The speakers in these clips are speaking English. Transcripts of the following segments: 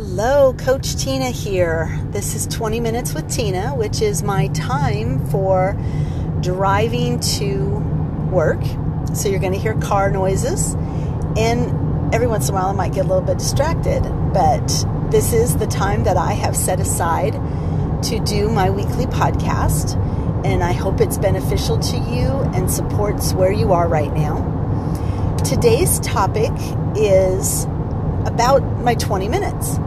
Hello, Coach Tina here. This is 20 Minutes with Tina, which is my time for driving to work. So you're going to hear car noises, and every once in a while I might get a little bit distracted, but this is the time that I have set aside to do my weekly podcast, and I hope it's beneficial to you and supports where you are right now. Today's topic is about my 20 minutes.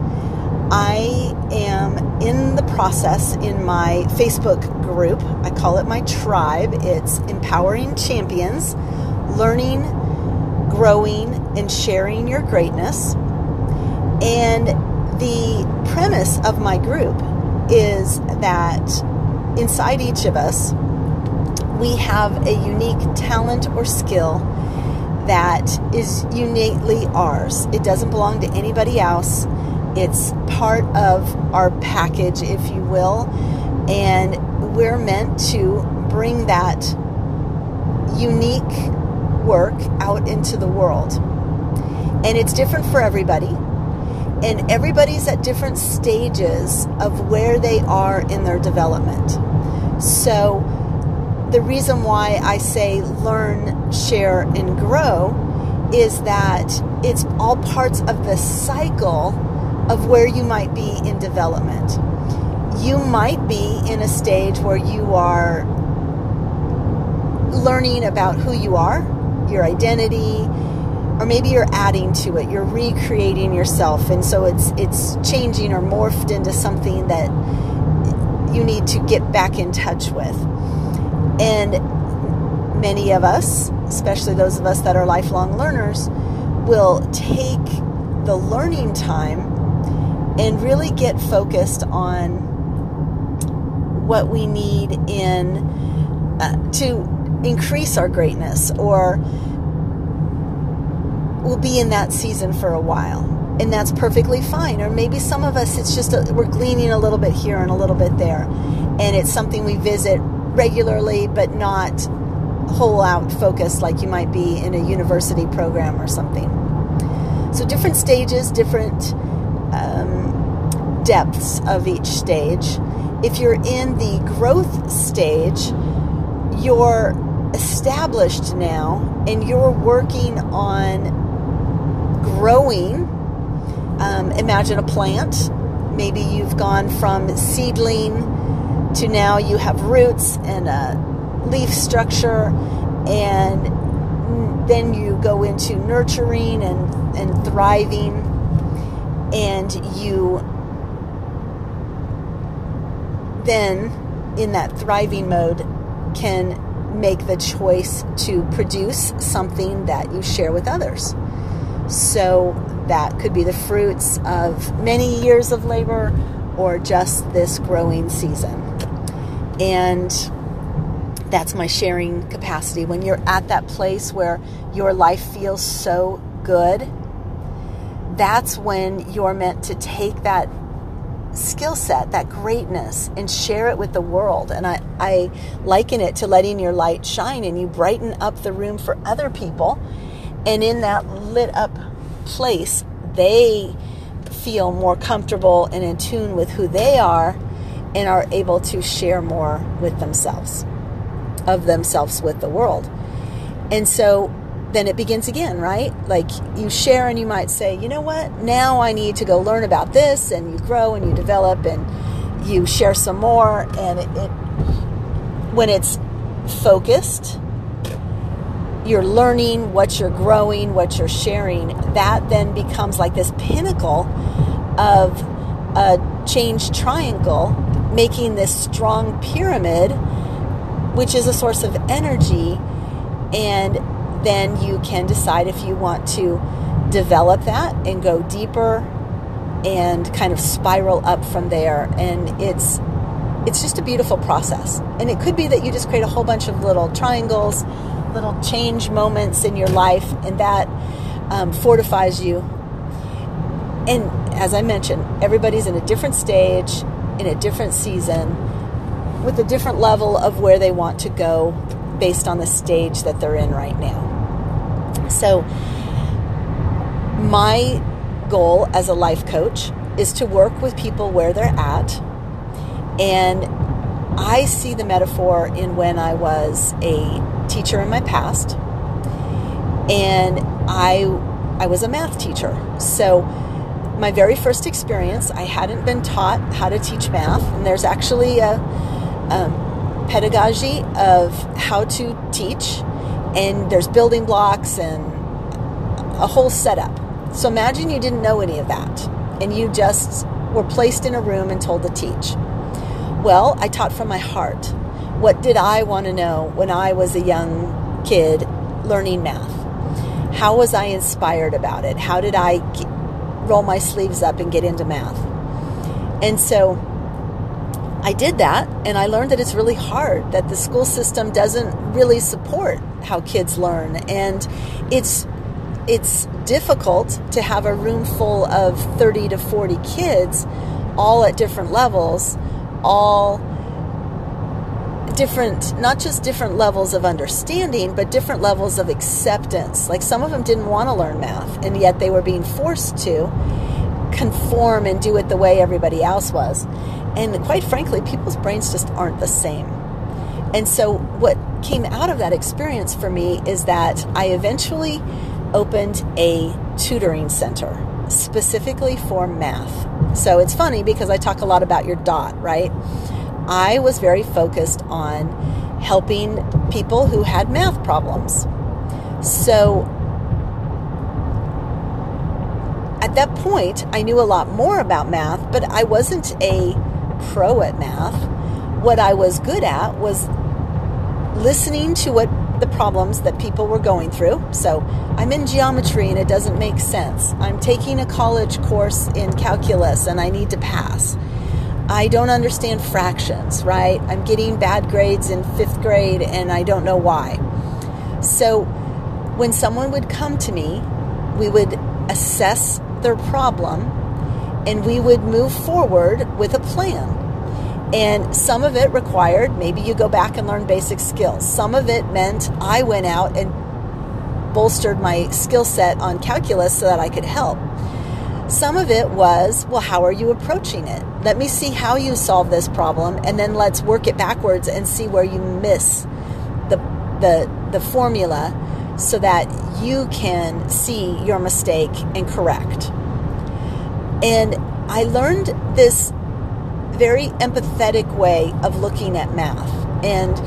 I am in the process in my Facebook group. I call it my tribe. It's Empowering Champions, learning, growing, and sharing your greatness. And the premise of my group is that inside each of us, we have a unique talent or skill that is uniquely ours. It doesn't belong to anybody else. It's part of our package, if you will, and we're meant to bring that unique work out into the world. And it's different for everybody. And everybody's at different stages of where they are in their development. So, the reason why I say learn, share, and grow is that it's all parts of the cycle of where you might be in development. You might be in a stage where you are learning about who you are, your identity, or maybe you're adding to it. You're recreating yourself and so it's it's changing or morphed into something that you need to get back in touch with. And many of us, especially those of us that are lifelong learners, will take the learning time and really get focused on what we need in uh, to increase our greatness or we'll be in that season for a while. And that's perfectly fine. Or maybe some of us it's just a, we're gleaning a little bit here and a little bit there. And it's something we visit regularly but not whole out focused like you might be in a university program or something. So different stages different depths of each stage. If you're in the growth stage you're established now and you're working on growing. Um, imagine a plant. Maybe you've gone from seedling to now you have roots and a leaf structure and then you go into nurturing and, and thriving and you then in that thriving mode can make the choice to produce something that you share with others so that could be the fruits of many years of labor or just this growing season and that's my sharing capacity. When you're at that place where your life feels so good, that's when you're meant to take that skill set, that greatness, and share it with the world. And I, I liken it to letting your light shine and you brighten up the room for other people. And in that lit up place, they feel more comfortable and in tune with who they are and are able to share more with themselves, of themselves with the world. And so then it begins again, right? Like you share and you might say, you know what, now I need to go learn about this, and you grow and you develop and you share some more. And it, it when it's focused, you're learning what you're growing, what you're sharing, that then becomes like this pinnacle of a change triangle making this strong pyramid, which is a source of energy. And then you can decide if you want to develop that and go deeper and kind of spiral up from there. And it's it's just a beautiful process. And it could be that you just create a whole bunch of little triangles, little change moments in your life, and that um, fortifies you. And as I mentioned, everybody's in a different stage in a different season with a different level of where they want to go based on the stage that they're in right now. So, my goal as a life coach is to work with people where they're at. And I see the metaphor in when I was a teacher in my past. And I I was a math teacher. So my very first experience, I hadn't been taught how to teach math, and there's actually a, a pedagogy of how to teach, and there's building blocks and a whole setup. So imagine you didn't know any of that, and you just were placed in a room and told to teach. Well, I taught from my heart. What did I want to know when I was a young kid learning math? How was I inspired about it? How did I roll my sleeves up and get into math? And so I did that, and I learned that it's really hard, that the school system doesn't really support how kids learn. And it's it's difficult to have a room full of 30 to 40 kids all at different levels all different, not just different levels of understanding, but different levels of acceptance. Like some of them didn't want to learn math, and yet they were being forced to conform and do it the way everybody else was. And quite frankly, people's brains just aren't the same. And so, what came out of that experience for me is that I eventually opened a tutoring center specifically for math. So, it's funny because I talk a lot about your dot, right? I was very focused on helping people who had math problems. So at that point, I knew a lot more about math, but I wasn't a pro at math. What I was good at was listening to what the problems that people were going through. So I'm in geometry and it doesn't make sense. I'm taking a college course in calculus and I need to pass. I don't understand fractions, right? I'm getting bad grades in fifth grade and I don't know why. So when someone would come to me, we would assess their problem and we would move forward with a plan. And some of it required maybe you go back and learn basic skills. Some of it meant I went out and bolstered my skill set on calculus so that I could help. Some of it was, well, how are you approaching it? Let me see how you solve this problem, and then let's work it backwards and see where you miss the, the, the formula so that you can see your mistake and correct. And I learned this very empathetic way of looking at math. And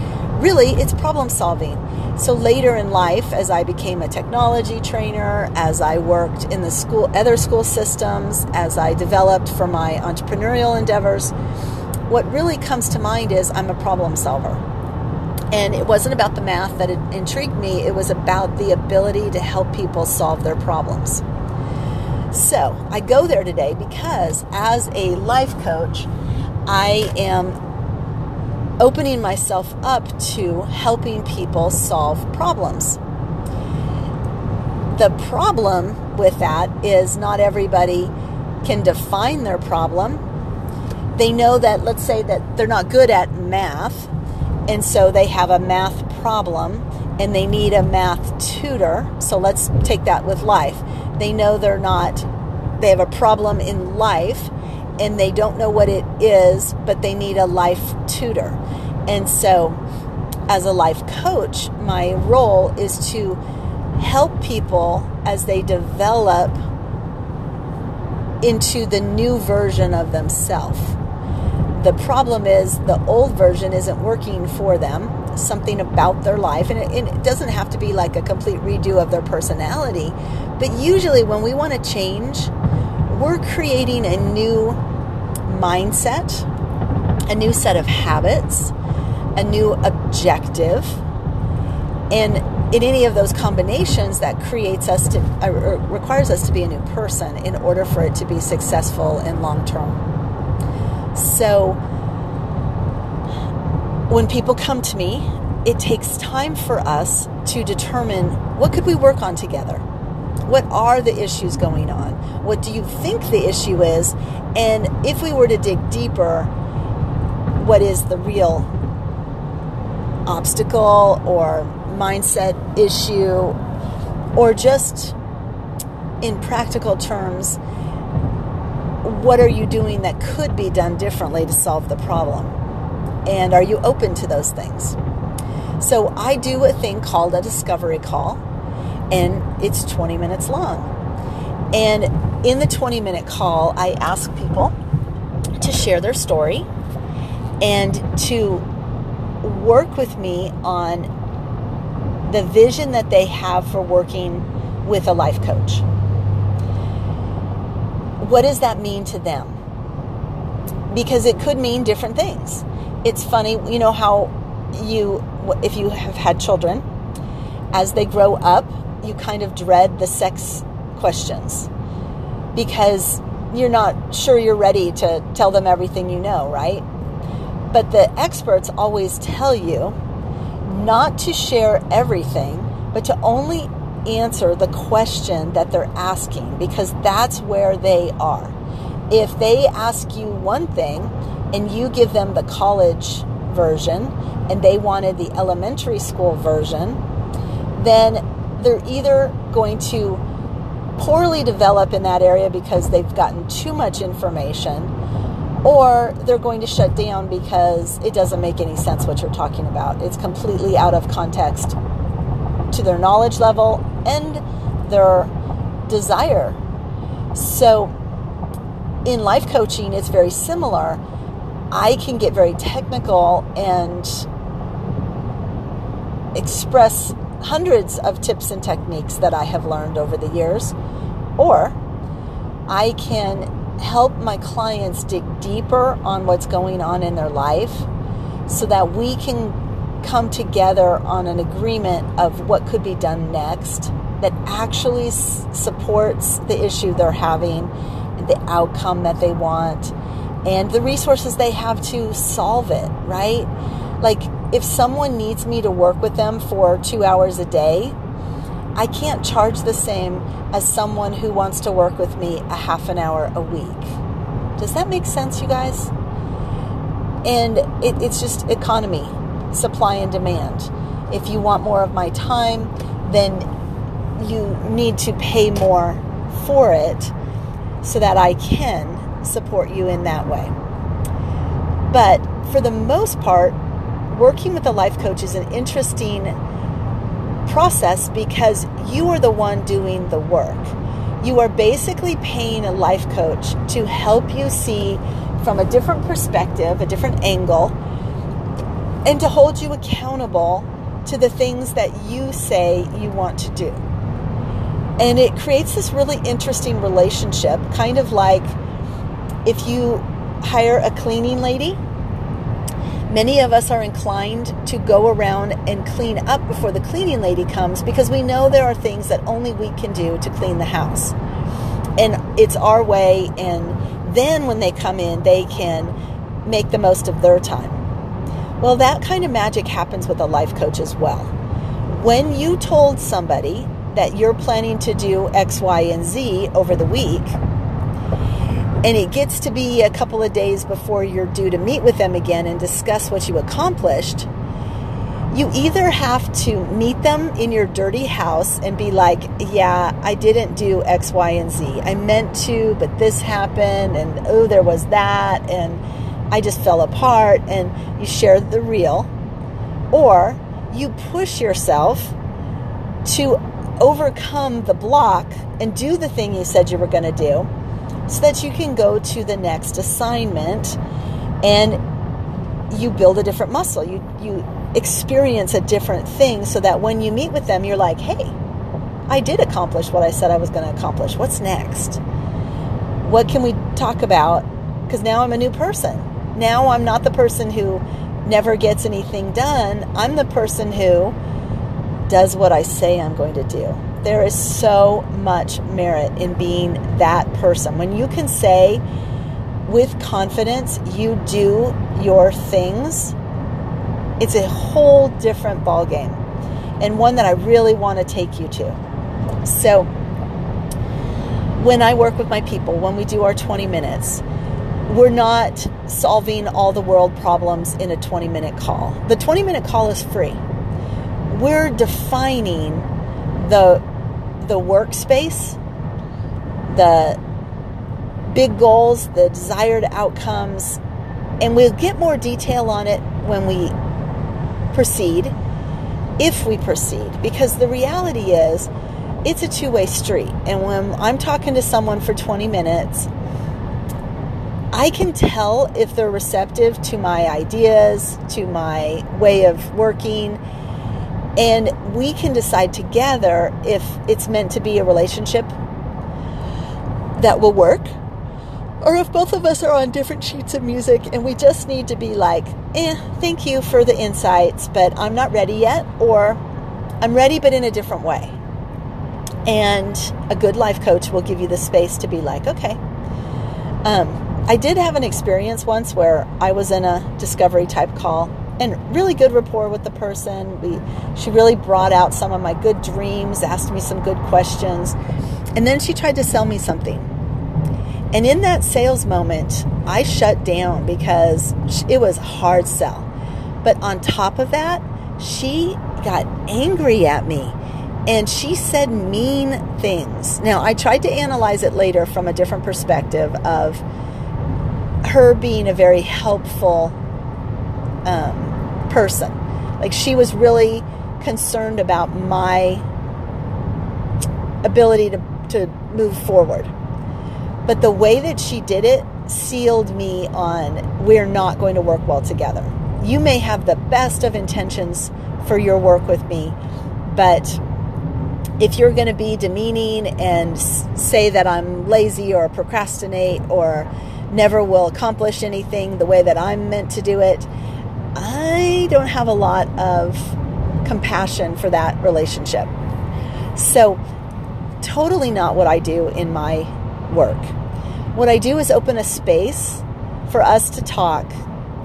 really, it's problem solving. So later in life, as I became a technology trainer, as I worked in the school, other school systems, as I developed for my entrepreneurial endeavors, what really comes to mind is I'm a problem solver. And it wasn't about the math that intrigued me, it was about the ability to help people solve their problems. So I go there today because as a life coach, I am opening myself up to helping people solve problems. The problem with that is not everybody can define their problem. They know that, let's say, that they're not good at math, and so they have a math problem and they need a math tutor. So let's take that with life. They know they're not, they have a problem in life and they don't know what it is, but they need a life tutor. And so, as a life coach, my role is to help people as they develop into the new version of themselves. The problem is the old version isn't working for them, something about their life, and it, it doesn't have to be like a complete redo of their personality. But usually, when we want to change, we're creating a new mindset, a new set of habits, a new objective. And in any of those combinations, that creates us to, uh, requires us to be a new person in order for it to be successful and long term. So, when people come to me, it takes time for us to determine what could we work on together what are the issues going on? What do you think the issue is? And if we were to dig deeper, what is the real obstacle or mindset issue? Or just in practical terms, what are you doing that could be done differently to solve the problem? And are you open to those things? So I do a thing called a discovery call, and it's 20 minutes long. And in the 20 minute call, I ask people to share their story and to work with me on the vision that they have for working with a life coach. What does that mean to them? Because it could mean different things. It's funny, you know how you, if you have had children, as they grow up, you kind of dread the sex questions because you're not sure you're ready to tell them everything you know, right? But the experts always tell you not to share everything, but to only answer the question that they're asking because that's where they are. If they ask you one thing and you give them the college version and they wanted the elementary school version, then they're either going to poorly develop in that area because they've gotten too much information, or they're going to shut down because it doesn't make any sense what you're talking about. It's completely out of context to their knowledge level and their desire. So, in life coaching, it's very similar. I can get very technical and express hundreds of tips and techniques that I have learned over the years, or I can help my clients dig deeper on what's going on in their life so that we can come together on an agreement of what could be done next that actually s- supports the issue they're having, the outcome that they want, and the resources they have to solve it, right? Like, if someone needs me to work with them for two hours a day, I can't charge the same as someone who wants to work with me a half an hour a week. Does that make sense, you guys? And it, it's just economy, supply and demand. If you want more of my time, then you need to pay more for it so that I can support you in that way. But for the most part, working with a life coach is an interesting process because you are the one doing the work. You are basically paying a life coach to help you see from a different perspective, a different angle, and to hold you accountable to the things that you say you want to do. And it creates this really interesting relationship, kind of like if you hire a cleaning lady Many of us are inclined to go around and clean up before the cleaning lady comes because we know there are things that only we can do to clean the house. And it's our way, and then when they come in, they can make the most of their time. Well, that kind of magic happens with a life coach as well. When you told somebody that you're planning to do X, Y, and Z over the week, and it gets to be a couple of days before you're due to meet with them again and discuss what you accomplished, you either have to meet them in your dirty house and be like, yeah, I didn't do X, Y, and Z. I meant to, but this happened, and oh, there was that, and I just fell apart, and you share the real. Or you push yourself to overcome the block and do the thing you said you were going to do so that you can go to the next assignment and you build a different muscle. You you experience a different thing so that when you meet with them you're like, "Hey, I did accomplish what I said I was going to accomplish. What's next? What can we talk about? Because now I'm a new person. Now I'm not the person who never gets anything done. I'm the person who does what I say I'm going to do there is so much merit in being that person. When you can say with confidence, you do your things, it's a whole different ballgame and one that I really want to take you to. So, when I work with my people, when we do our 20 minutes, we're not solving all the world problems in a 20 minute call. The 20 minute call is free. We're defining the the workspace, the big goals, the desired outcomes, and we'll get more detail on it when we proceed, if we proceed, because the reality is it's a two way street. And when I'm talking to someone for 20 minutes, I can tell if they're receptive to my ideas, to my way of working, and we can decide together if it's meant to be a relationship that will work or if both of us are on different sheets of music and we just need to be like, eh, thank you for the insights, but I'm not ready yet, or I'm ready but in a different way. And a good life coach will give you the space to be like, okay. Um, I did have an experience once where I was in a discovery type call and really good rapport with the person. We, she really brought out some of my good dreams, asked me some good questions, and then she tried to sell me something and in that sales moment, I shut down because it was a hard sell. But on top of that, she got angry at me and she said mean things. Now, I tried to analyze it later from a different perspective of her being a very helpful um, person. Like, she was really concerned about my ability to, to move forward. But the way that she did it sealed me on we're not going to work well together. You may have the best of intentions for your work with me, but if you're going to be demeaning and say that I'm lazy or procrastinate or never will accomplish anything the way that I'm meant to do it, I don't have a lot of compassion for that relationship. So, totally not what I do in my work. What I do is open a space for us to talk,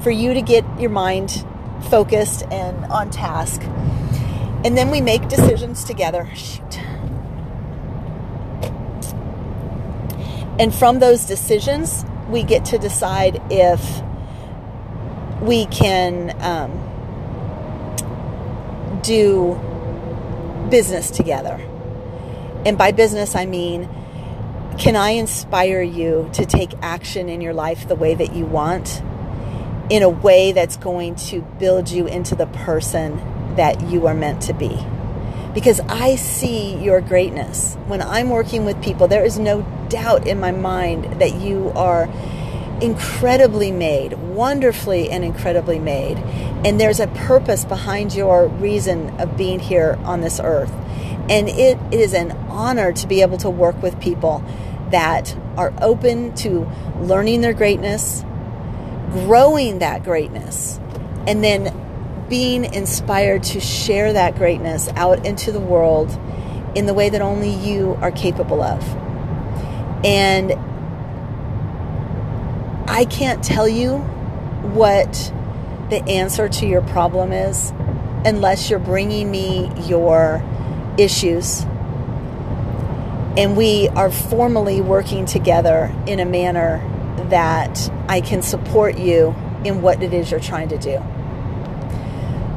for you to get your mind focused and on task. And then we make decisions together. Shoot. And from those decisions, we get to decide if we can um, do business together. And by business, I mean can I inspire you to take action in your life the way that you want, in a way that's going to build you into the person that you are meant to be? Because I see your greatness. When I'm working with people, there is no doubt in my mind that you are incredibly made, wonderfully and incredibly made. And there's a purpose behind your reason of being here on this earth. And it is an honor to be able to work with people that are open to learning their greatness, growing that greatness, and then being inspired to share that greatness out into the world in the way that only you are capable of. And I can't tell you what the answer to your problem is unless you're bringing me your issues and we are formally working together in a manner that I can support you in what it is you're trying to do.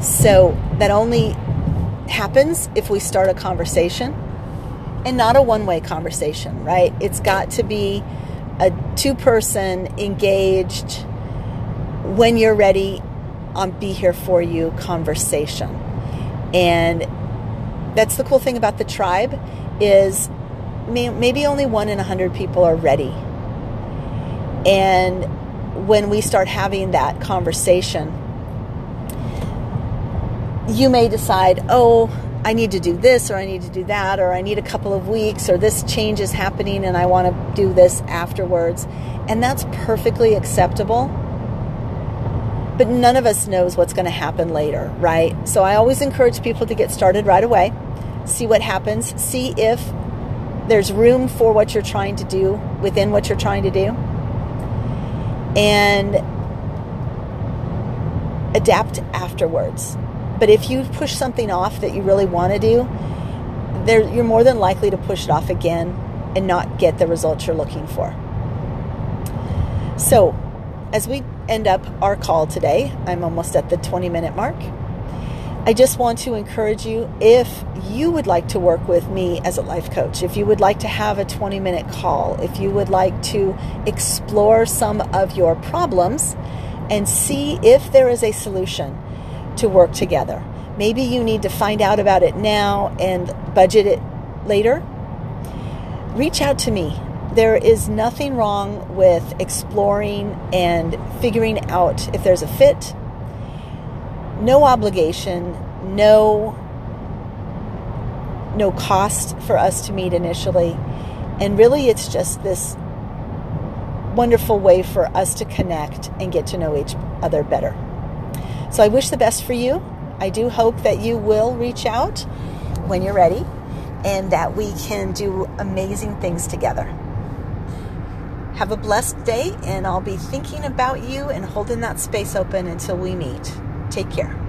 So that only happens if we start a conversation and not a one way conversation, right? It's got to be two person engaged when you're ready on be here for you conversation. And that's the cool thing about the tribe is maybe only one in a hundred people are ready. And when we start having that conversation, you may decide, oh, I need to do this or I need to do that or I need a couple of weeks or this change is happening and I want to do this afterwards. And that's perfectly acceptable. But none of us knows what's going to happen later, right? So I always encourage people to get started right away, see what happens, see if there's room for what you're trying to do within what you're trying to do. And adapt afterwards. But if you push something off that you really want to do, there, you're more than likely to push it off again and not get the results you're looking for. So, as we end up our call today, I'm almost at the 20 minute mark. I just want to encourage you if you would like to work with me as a life coach, if you would like to have a 20 minute call, if you would like to explore some of your problems and see if there is a solution to work together. Maybe you need to find out about it now and budget it later. Reach out to me. There is nothing wrong with exploring and figuring out if there's a fit no obligation, no no cost for us to meet initially. And really it's just this wonderful way for us to connect and get to know each other better. So I wish the best for you. I do hope that you will reach out when you're ready and that we can do amazing things together. Have a blessed day, and I'll be thinking about you and holding that space open until we meet. Take care.